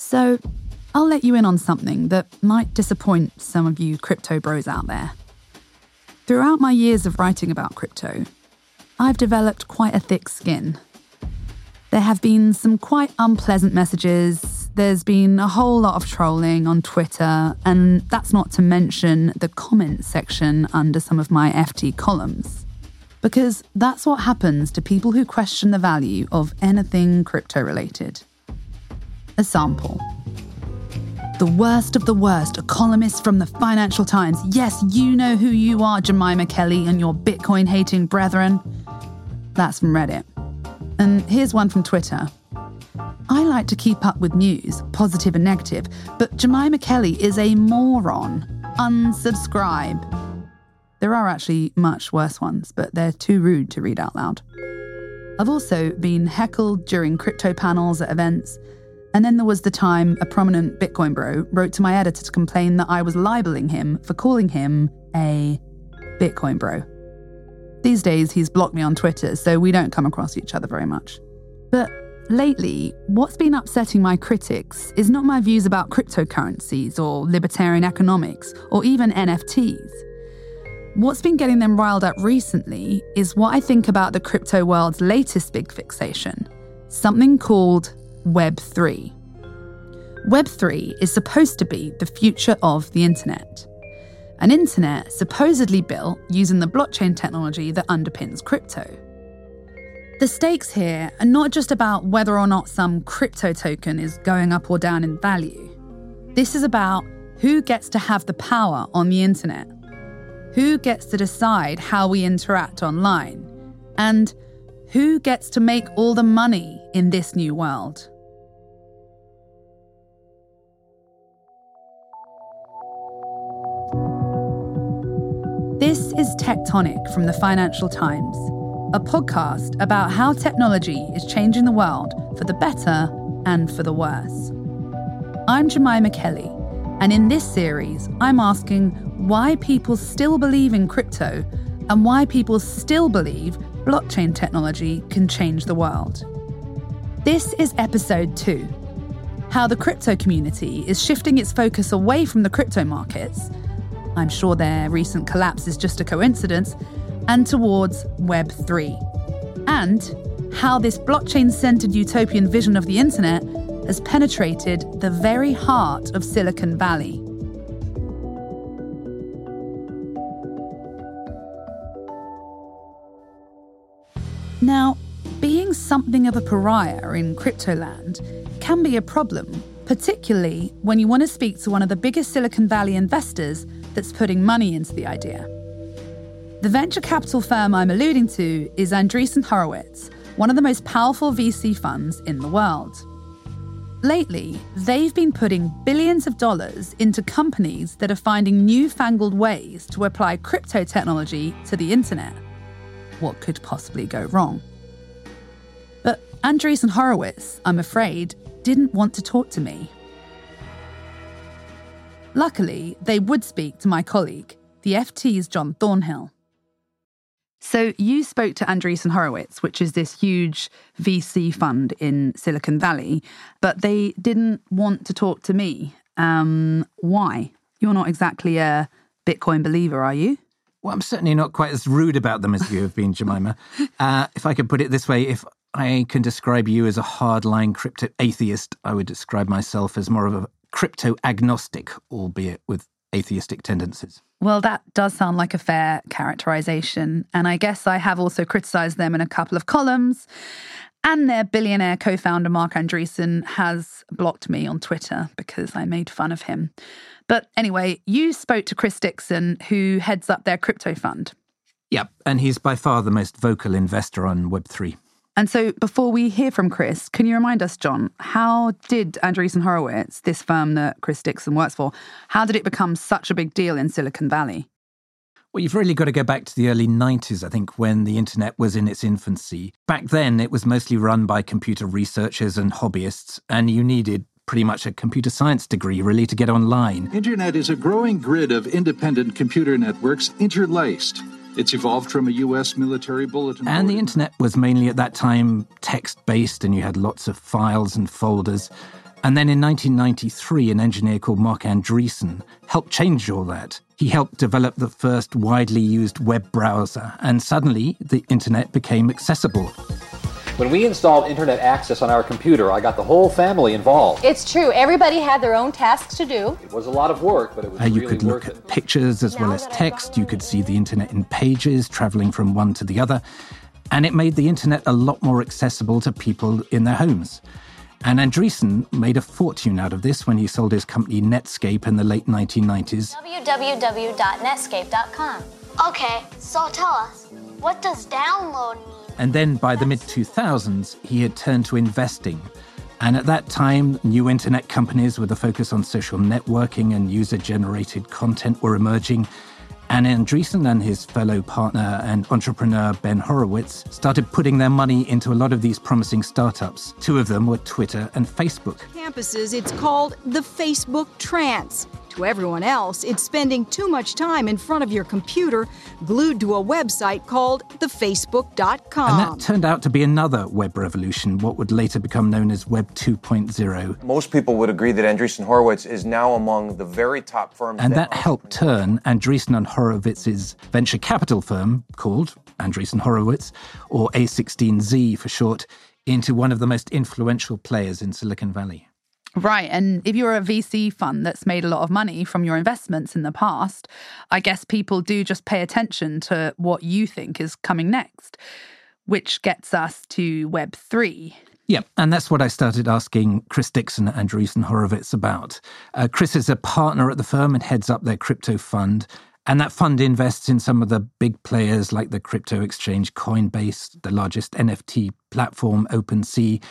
So, I'll let you in on something that might disappoint some of you crypto bros out there. Throughout my years of writing about crypto, I've developed quite a thick skin. There have been some quite unpleasant messages. There's been a whole lot of trolling on Twitter, and that's not to mention the comments section under some of my FT columns. Because that's what happens to people who question the value of anything crypto related. A sample. The worst of the worst, a columnist from the Financial Times. Yes, you know who you are, Jemima Kelly, and your Bitcoin hating brethren. That's from Reddit. And here's one from Twitter. I like to keep up with news, positive and negative, but Jemima Kelly is a moron. Unsubscribe. There are actually much worse ones, but they're too rude to read out loud. I've also been heckled during crypto panels at events. And then there was the time a prominent Bitcoin bro wrote to my editor to complain that I was libeling him for calling him a Bitcoin bro. These days, he's blocked me on Twitter, so we don't come across each other very much. But lately, what's been upsetting my critics is not my views about cryptocurrencies or libertarian economics or even NFTs. What's been getting them riled up recently is what I think about the crypto world's latest big fixation something called Web3. Web3 is supposed to be the future of the internet. An internet supposedly built using the blockchain technology that underpins crypto. The stakes here are not just about whether or not some crypto token is going up or down in value. This is about who gets to have the power on the internet who gets to decide how we interact online? And who gets to make all the money in this new world? This is Tectonic from the Financial Times, a podcast about how technology is changing the world for the better and for the worse. I'm Jemima Kelly, and in this series, I'm asking why people still believe in crypto and why people still believe blockchain technology can change the world. This is episode two how the crypto community is shifting its focus away from the crypto markets. I'm sure their recent collapse is just a coincidence, and towards Web3. And how this blockchain centered utopian vision of the internet has penetrated the very heart of Silicon Valley. Something of a pariah in cryptoland can be a problem, particularly when you want to speak to one of the biggest Silicon Valley investors that's putting money into the idea. The venture capital firm I'm alluding to is Andreessen Horowitz, one of the most powerful VC funds in the world. Lately, they've been putting billions of dollars into companies that are finding newfangled ways to apply crypto technology to the internet what could possibly go wrong. But Andreessen Horowitz, I'm afraid, didn't want to talk to me. Luckily, they would speak to my colleague, the FT's John Thornhill. So you spoke to Andreessen Horowitz, which is this huge VC fund in Silicon Valley, but they didn't want to talk to me. Um, why? You're not exactly a Bitcoin believer, are you? Well, I'm certainly not quite as rude about them as you have been, Jemima. Uh, if I could put it this way, if I can describe you as a hardline crypto atheist, I would describe myself as more of a crypto agnostic, albeit with atheistic tendencies. Well, that does sound like a fair characterization. And I guess I have also criticized them in a couple of columns. And their billionaire co founder, Marc Andreessen, has blocked me on Twitter because I made fun of him. But anyway, you spoke to Chris Dixon, who heads up their crypto fund. Yep, and he's by far the most vocal investor on Web3. And so, before we hear from Chris, can you remind us, John, how did Andreessen Horowitz, this firm that Chris Dixon works for, how did it become such a big deal in Silicon Valley? Well, you've really got to go back to the early 90s, I think, when the internet was in its infancy. Back then, it was mostly run by computer researchers and hobbyists, and you needed pretty much a computer science degree, really, to get online. Internet is a growing grid of independent computer networks interlaced. It's evolved from a U.S. military bulletin. And the internet was mainly at that time text based, and you had lots of files and folders. And then in 1993, an engineer called Marc Andreessen helped change all that. He helped develop the first widely used web browser, and suddenly the internet became accessible. When we installed internet access on our computer, I got the whole family involved. It's true. Everybody had their own tasks to do. It was a lot of work, but it was Uh, you really could look worth at it. pictures as well as text. You could see the internet in pages, traveling from one to the other. And it made the internet a lot more accessible to people in their homes. And Andreessen made a fortune out of this when he sold his company Netscape in the late 1990s. www.netscape.com. Okay, so tell us, what does download mean? And then by the mid 2000s, he had turned to investing. And at that time, new internet companies with a focus on social networking and user generated content were emerging. And Andreessen and his fellow partner and entrepreneur Ben Horowitz started putting their money into a lot of these promising startups. Two of them were Twitter and Facebook. campuses, it's called the Facebook trance. To everyone else, it's spending too much time in front of your computer glued to a website called thefacebook.com. And that turned out to be another web revolution, what would later become known as Web 2.0. Most people would agree that Andreessen Horowitz is now among the very top firms. And that helped turn Andreessen and Horowitz's venture capital firm, called Andreessen Horowitz, or A16Z for short, into one of the most influential players in Silicon Valley. Right. And if you're a VC fund that's made a lot of money from your investments in the past, I guess people do just pay attention to what you think is coming next, which gets us to Web3. Yeah, and that's what I started asking Chris Dixon at Andreessen Horowitz about. Uh, Chris is a partner at the firm and heads up their crypto fund. And that fund invests in some of the big players like the crypto exchange Coinbase, the largest NFT platform OpenSea,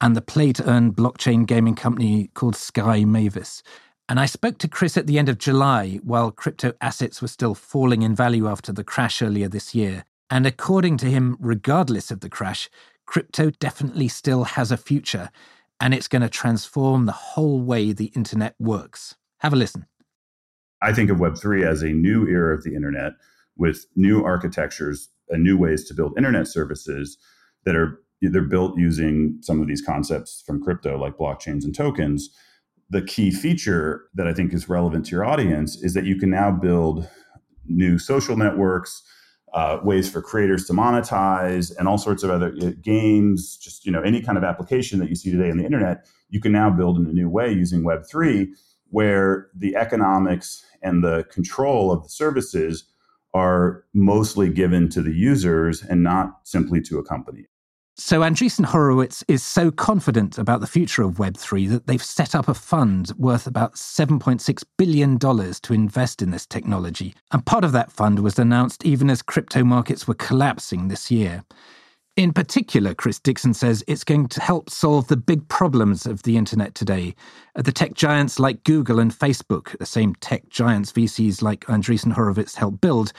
and the play to earn blockchain gaming company called Sky Mavis. And I spoke to Chris at the end of July while crypto assets were still falling in value after the crash earlier this year. And according to him, regardless of the crash, crypto definitely still has a future and it's going to transform the whole way the internet works. Have a listen. I think of Web3 as a new era of the internet with new architectures and new ways to build internet services that are they're built using some of these concepts from crypto like blockchains and tokens. The key feature that I think is relevant to your audience is that you can now build new social networks, uh, ways for creators to monetize, and all sorts of other uh, games. Just you know, any kind of application that you see today on the internet, you can now build in a new way using Web three, where the economics and the control of the services are mostly given to the users and not simply to a company. So Andreessen Horowitz is so confident about the future of Web3 that they've set up a fund worth about $7.6 billion to invest in this technology. And part of that fund was announced even as crypto markets were collapsing this year. In particular, Chris Dixon says it's going to help solve the big problems of the internet today. Uh, The tech giants like Google and Facebook, the same tech giants VCs like Andreessen Horowitz helped build,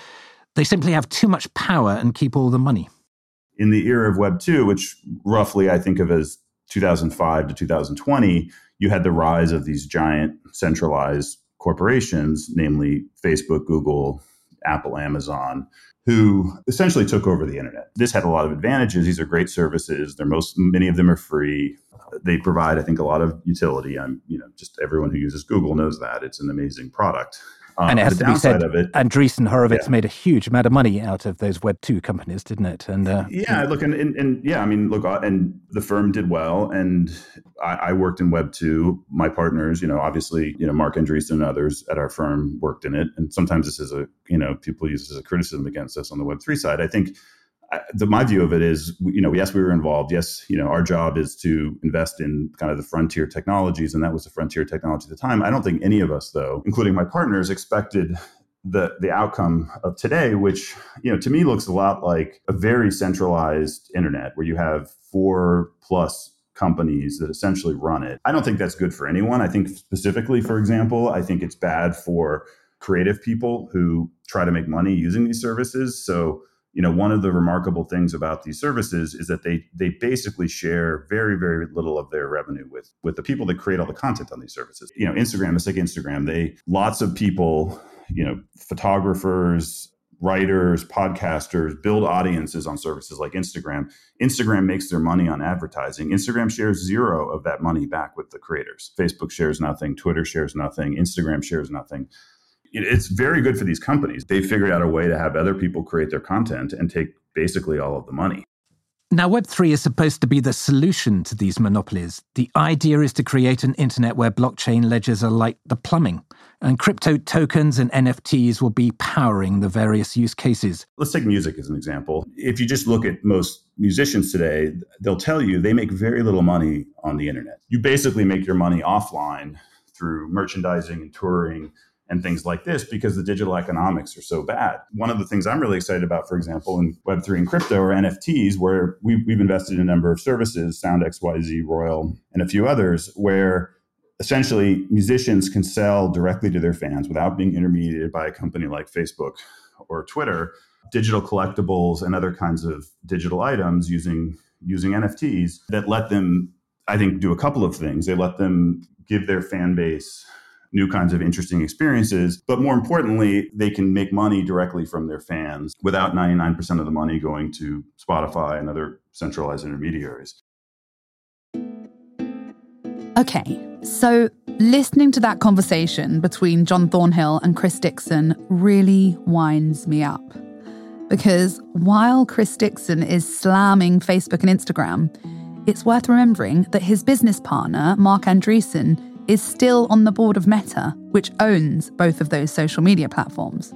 they simply have too much power and keep all the money. In the era of Web 2, which roughly I think of as 2005 to 2020, you had the rise of these giant centralized corporations, namely Facebook, Google, Apple, Amazon, who essentially took over the internet. This had a lot of advantages. These are great services. They're most many of them are free. They provide, I think, a lot of utility. I'm, you know, just everyone who uses Google knows that it's an amazing product. Uh, and it has to be said, of it, Andreessen Horowitz Yeah. made a huge amount of money out of those Web two companies, didn't it? And uh, yeah look and, and, and yeah i mean look uh, and the firm did well and I, I worked in web 2 my partners you know obviously you know marc andreessen and others at our firm worked in it and sometimes this is a you know people use this as a criticism against us on the web 3 side i think I, the, my view of it is, you know, yes, we were involved. Yes, you know, our job is to invest in kind of the frontier technologies, and that was the frontier technology at the time. I don't think any of us, though, including my partners, expected the the outcome of today, which you know to me looks a lot like a very centralized internet where you have four plus companies that essentially run it. I don't think that's good for anyone. I think specifically, for example, I think it's bad for creative people who try to make money using these services. So you know one of the remarkable things about these services is that they they basically share very very little of their revenue with with the people that create all the content on these services you know instagram is like instagram they lots of people you know photographers writers, podcasters build audiences on services like Instagram. Instagram makes their money on advertising. Instagram shares zero of that money back with the creators. Facebook shares nothing, Twitter shares nothing, Instagram shares nothing. It's very good for these companies. They figured out a way to have other people create their content and take basically all of the money. Now, Web3 is supposed to be the solution to these monopolies. The idea is to create an internet where blockchain ledgers are like the plumbing, and crypto tokens and NFTs will be powering the various use cases. Let's take music as an example. If you just look at most musicians today, they'll tell you they make very little money on the internet. You basically make your money offline through merchandising and touring and things like this because the digital economics are so bad. One of the things I'm really excited about, for example, in Web3 and crypto are NFTs, where we've, we've invested in a number of services, Sound XYZ, Royal, and a few others, where essentially musicians can sell directly to their fans without being intermediated by a company like Facebook or Twitter digital collectibles and other kinds of digital items using using NFTs that let them I think do a couple of things. They let them give their fan base new kinds of interesting experiences. But more importantly, they can make money directly from their fans without 99% of the money going to Spotify and other centralized intermediaries. Okay, so listening to that conversation between John Thornhill and Chris Dixon really winds me up. Because while Chris Dixon is slamming Facebook and Instagram, it's worth remembering that his business partner, Marc Andreessen, is still on the board of Meta, which owns both of those social media platforms.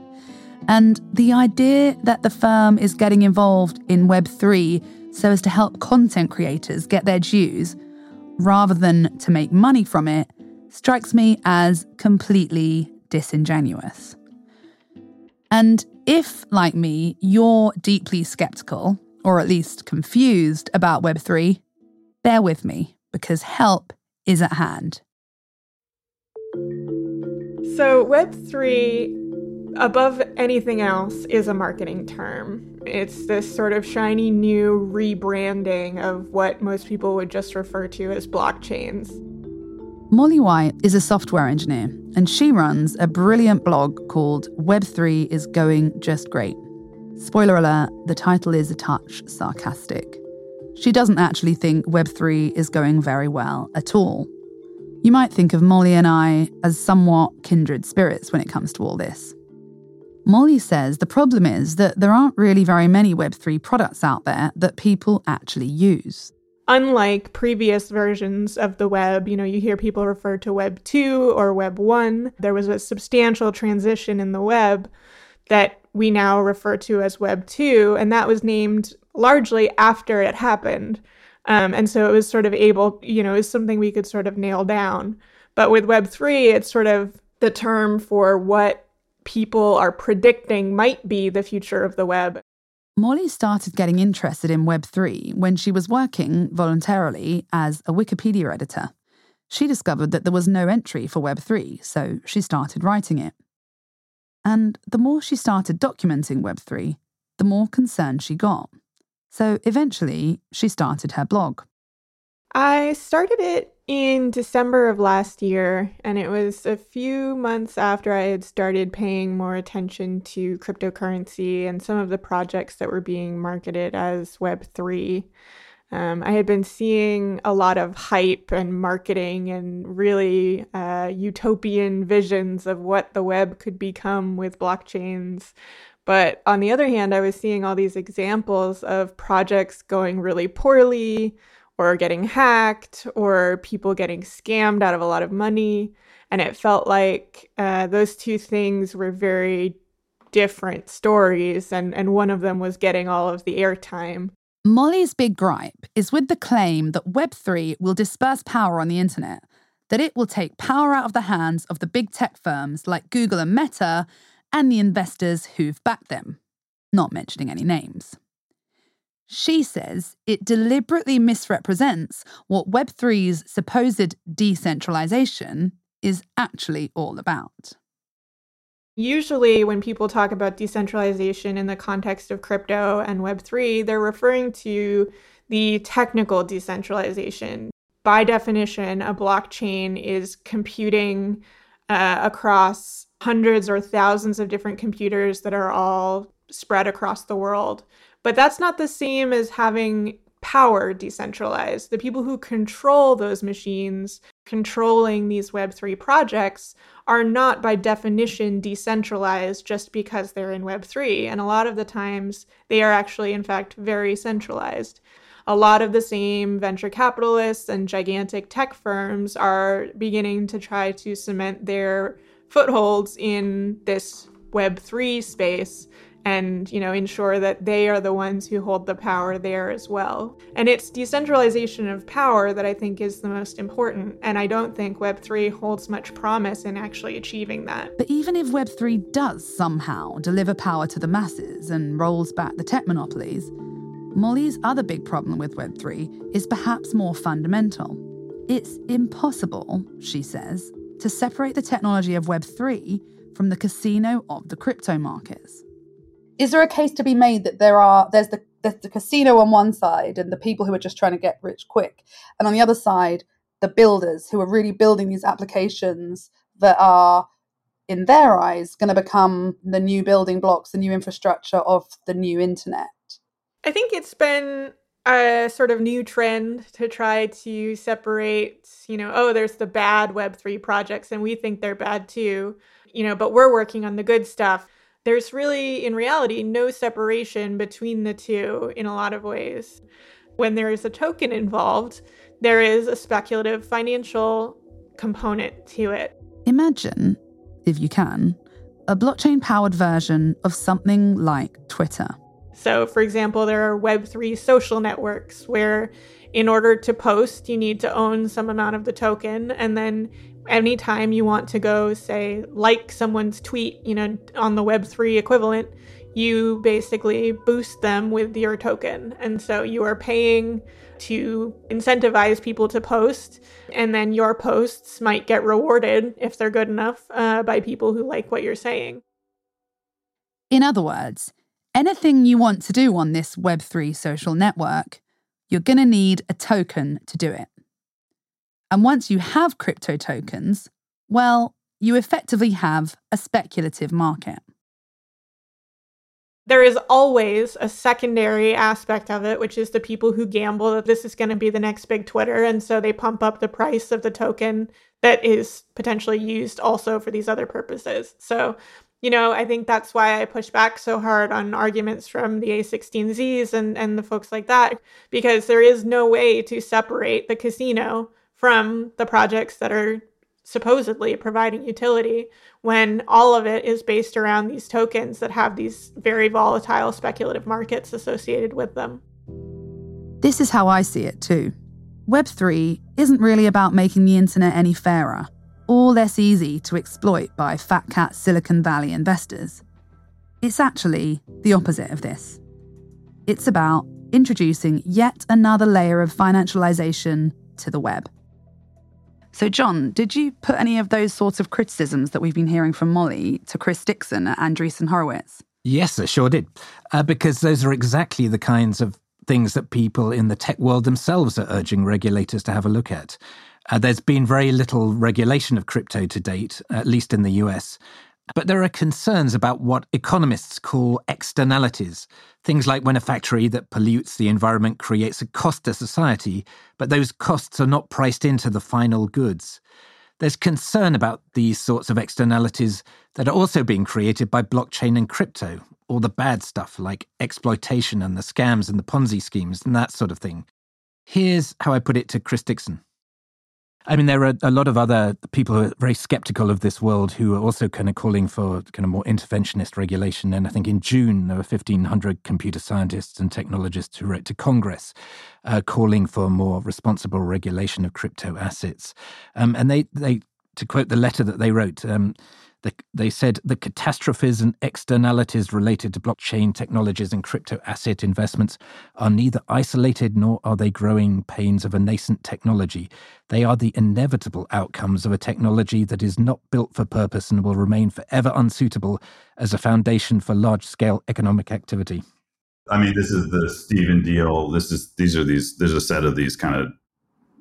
And the idea that the firm is getting involved in Web3 so as to help content creators get their dues rather than to make money from it strikes me as completely disingenuous. And if, like me, you're deeply skeptical, or at least confused about Web3, bear with me because help is at hand. So, Web3, above anything else, is a marketing term. It's this sort of shiny new rebranding of what most people would just refer to as blockchains. Molly White is a software engineer, and she runs a brilliant blog called Web3 is Going Just Great. Spoiler alert, the title is a touch sarcastic. She doesn't actually think Web3 is going very well at all. You might think of Molly and I as somewhat kindred spirits when it comes to all this. Molly says the problem is that there aren't really very many Web3 products out there that people actually use. Unlike previous versions of the web, you know, you hear people refer to Web 2 or Web 1. There was a substantial transition in the web that we now refer to as Web 2, and that was named largely after it happened. Um, and so it was sort of able, you know, is something we could sort of nail down. But with Web3, it's sort of the term for what people are predicting might be the future of the web. Molly started getting interested in Web3 when she was working voluntarily as a Wikipedia editor. She discovered that there was no entry for Web3, so she started writing it. And the more she started documenting Web3, the more concerned she got. So eventually, she started her blog. I started it in December of last year, and it was a few months after I had started paying more attention to cryptocurrency and some of the projects that were being marketed as Web3. Um, I had been seeing a lot of hype and marketing and really uh, utopian visions of what the web could become with blockchains. But on the other hand, I was seeing all these examples of projects going really poorly or getting hacked or people getting scammed out of a lot of money. And it felt like uh, those two things were very different stories, and, and one of them was getting all of the airtime. Molly's big gripe is with the claim that Web3 will disperse power on the internet, that it will take power out of the hands of the big tech firms like Google and Meta and the investors who've backed them, not mentioning any names. She says it deliberately misrepresents what Web3's supposed decentralization is actually all about. Usually, when people talk about decentralization in the context of crypto and Web3, they're referring to the technical decentralization. By definition, a blockchain is computing uh, across hundreds or thousands of different computers that are all spread across the world. But that's not the same as having power decentralized. The people who control those machines, controlling these Web3 projects, are not by definition decentralized just because they're in Web3. And a lot of the times, they are actually, in fact, very centralized. A lot of the same venture capitalists and gigantic tech firms are beginning to try to cement their footholds in this Web3 space and you know ensure that they are the ones who hold the power there as well. And it's decentralization of power that i think is the most important and i don't think web3 holds much promise in actually achieving that. But even if web3 does somehow deliver power to the masses and rolls back the tech monopolies molly's other big problem with web3 is perhaps more fundamental. It's impossible she says to separate the technology of web3 from the casino of the crypto markets is there a case to be made that there are there's the there's the casino on one side and the people who are just trying to get rich quick, and on the other side, the builders who are really building these applications that are, in their eyes, going to become the new building blocks, the new infrastructure of the new internet. I think it's been a sort of new trend to try to separate, you know, oh, there's the bad Web3 projects and we think they're bad too, you know, but we're working on the good stuff there's really, in reality, no separation between the two in a lot of ways. When there is a token involved, there is a speculative financial component to it. Imagine, if you can, a blockchain powered version of something like Twitter. So, for example, there are Web3 social networks where, in order to post, you need to own some amount of the token, and then anytime you want to go say like someone's tweet you know on the web3 equivalent you basically boost them with your token. And so you are paying to incentivize people to post and then your posts might get rewarded if they're good enough uh, by people who like what you're saying. In other words anything you want to do on this web3 social network you're going to need a token to do it and once you have crypto tokens, well, you effectively have a speculative market. There is always a secondary aspect of it, which is the people who gamble that this is going to be the next big Twitter. And so they pump up the price of the token that is potentially used also for these other purposes. So, you know, I think that's why I push back so hard on arguments from the A16Zs and, and the folks like that, because there is no way to separate the casino from the projects that are supposedly providing utility when all of it is based around these tokens that have these very volatile speculative markets associated with them. This is how I see it too. Web3 isn't really about making the internet any fairer or less easy to exploit by fat cat Silicon Valley investors. It's actually the opposite of this. It's about introducing yet another layer of financialization to the web. So, John, did you put any of those sorts of criticisms that we've been hearing from Molly to Chris Dixon at Andreessen Horowitz? Yes, I sure did. Uh, because those are exactly the kinds of things that people in the tech world themselves are urging regulators to have a look at. Uh, there's been very little regulation of crypto to date, at least in the US. But there are concerns about what economists call externalities. Things like when a factory that pollutes the environment creates a cost to society, but those costs are not priced into the final goods. There's concern about these sorts of externalities that are also being created by blockchain and crypto, all the bad stuff like exploitation and the scams and the Ponzi schemes and that sort of thing. Here's how I put it to Chris Dixon. I mean, there are a lot of other people who are very skeptical of this world who are also kind of calling for kind of more interventionist regulation. And I think in June, there were 1,500 computer scientists and technologists who wrote to Congress uh, calling for more responsible regulation of crypto assets. Um, and they, they, to quote the letter that they wrote, um, the, they said the catastrophes and externalities related to blockchain technologies and crypto asset investments are neither isolated nor are they growing pains of a nascent technology. They are the inevitable outcomes of a technology that is not built for purpose and will remain forever unsuitable as a foundation for large scale economic activity. I mean, this is the Stephen Diehl. This is these are these. There's a set of these kind of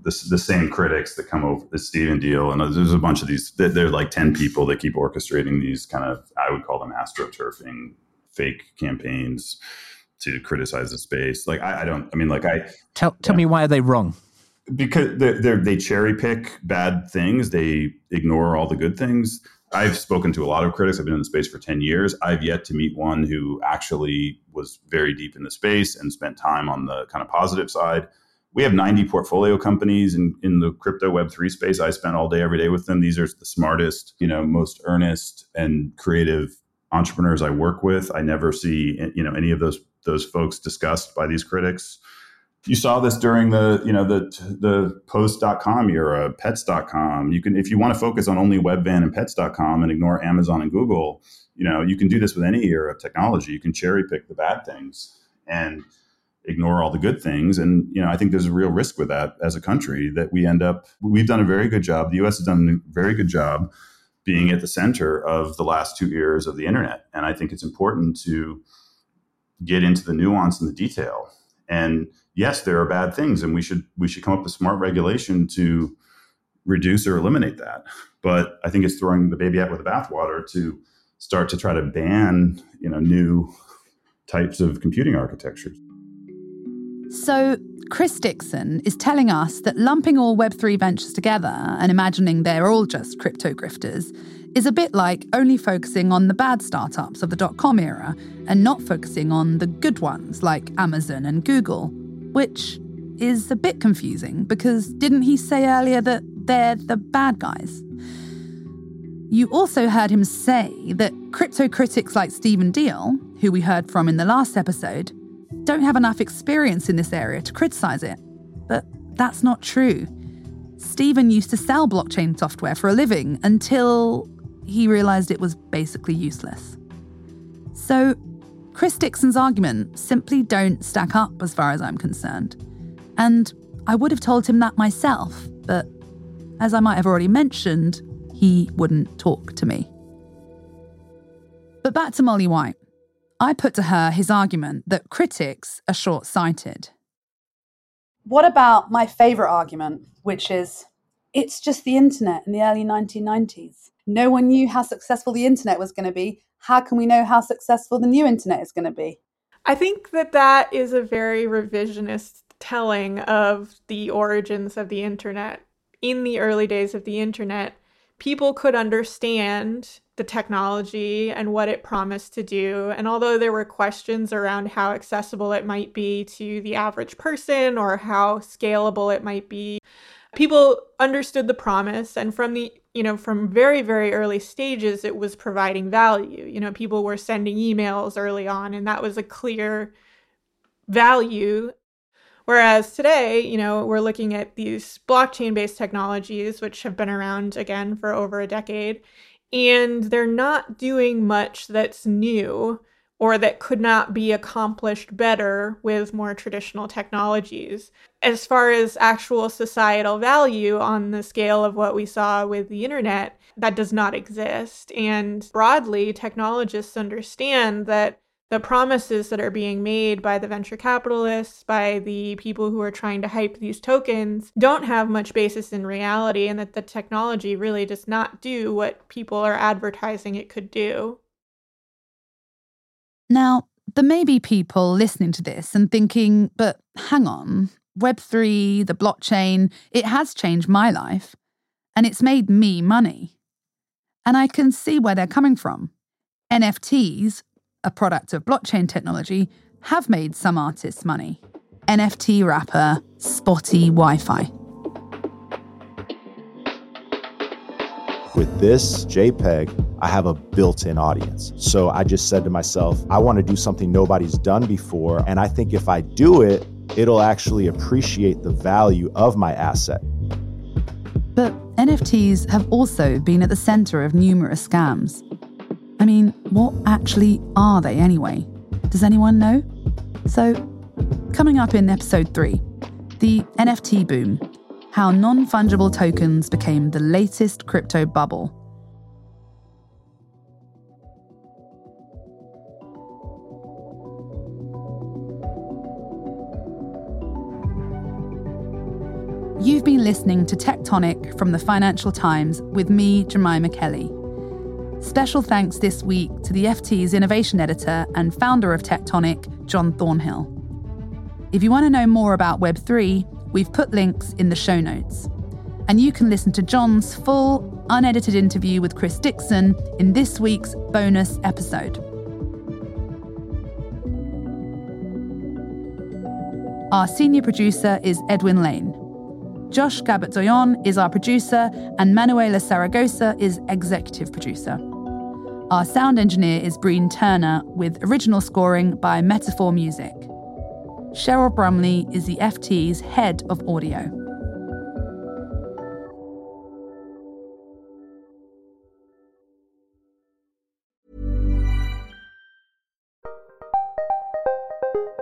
the, the same critics that come over the Stephen Diehl, and there's a bunch of these. They're like ten people that keep orchestrating these kind of I would call them astroturfing fake campaigns to criticize the space. Like I, I don't. I mean, like I tell tell me why are they wrong? Because they're, they're, they cherry pick bad things. They ignore all the good things. I've spoken to a lot of critics. I've been in the space for 10 years. I've yet to meet one who actually was very deep in the space and spent time on the kind of positive side we have 90 portfolio companies in, in the crypto web3 space. I spend all day every day with them. These are the smartest you know most earnest and creative entrepreneurs i work with. I never see you know any of those those folks discussed by these critics. You saw this during the you know the the post.com era pets.com you can if you want to focus on only webvan and pets.com and ignore amazon and google you know you can do this with any era of technology. You can cherry pick the bad things. And ignore all the good things. And you know, I think there's a real risk with that as a country that we end up. We've done a very good job. The U.S. has done a very good job being at the center of the last two years of the internet. And I think it's important to get into the nuance and the detail. And yes, there are bad things, and we should we should come up with smart regulation to reduce or eliminate that. But I think it's throwing the baby out with the bathwater to start to try to ban you know new types of computing architectures. So, Chris Dixon is telling us that lumping all Web3 ventures together and imagining they're all just crypto grifters is a bit like only focusing on the bad startups of the dot com era and not focusing on the good ones like Amazon and Google, which is a bit confusing because didn't he say earlier that they're the bad guys? You also heard him say that crypto critics like Stephen Diehl, who we heard from in the last episode, don't have enough experience in this area to criticize it. But that's not true. Stephen used to sell blockchain software for a living until he realized it was basically useless. So, Chris Dixon's argument simply don't stack up as far as I'm concerned. And I would have told him that myself, but as I might have already mentioned, he wouldn't talk to me. But back to Molly White. I put to her his argument that critics are short sighted. What about my favourite argument, which is it's just the internet in the early 1990s? No one knew how successful the internet was going to be. How can we know how successful the new internet is going to be? I think that that is a very revisionist telling of the origins of the internet. In the early days of the internet, people could understand the technology and what it promised to do. And although there were questions around how accessible it might be to the average person or how scalable it might be, people understood the promise and from the you know from very very early stages it was providing value you know people were sending emails early on and that was a clear value Whereas today, you know, we're looking at these blockchain based technologies, which have been around again for over a decade, and they're not doing much that's new or that could not be accomplished better with more traditional technologies. As far as actual societal value on the scale of what we saw with the internet, that does not exist. And broadly, technologists understand that the promises that are being made by the venture capitalists, by the people who are trying to hype these tokens, don't have much basis in reality, and that the technology really does not do what people are advertising it could do. Now, there may be people listening to this and thinking, but hang on, Web3, the blockchain, it has changed my life, and it's made me money. And I can see where they're coming from. NFTs a product of blockchain technology, have made some artists money. NFT rapper Spottie WiFi. With this JPEG, I have a built in audience. So I just said to myself, I want to do something nobody's done before. And I think if I do it, it'll actually appreciate the value of my asset. But NFTs have also been at the center of numerous scams. I mean, what actually are they anyway? Does anyone know? So, coming up in episode 3, the NFT boom how non fungible tokens became the latest crypto bubble. You've been listening to Tectonic from the Financial Times with me, Jemima Kelly. Special thanks this week to the FT's innovation editor and founder of Tectonic, John Thornhill. If you want to know more about Web3, we've put links in the show notes. And you can listen to John's full, unedited interview with Chris Dixon in this week's bonus episode. Our senior producer is Edwin Lane. Josh Gabot is our producer, and Manuela Saragosa is executive producer. Our sound engineer is Breen Turner, with original scoring by Metaphor Music. Cheryl Brumley is the FT's head of audio.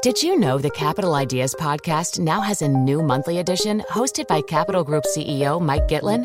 Did you know the Capital Ideas podcast now has a new monthly edition hosted by Capital Group CEO Mike Gitlin?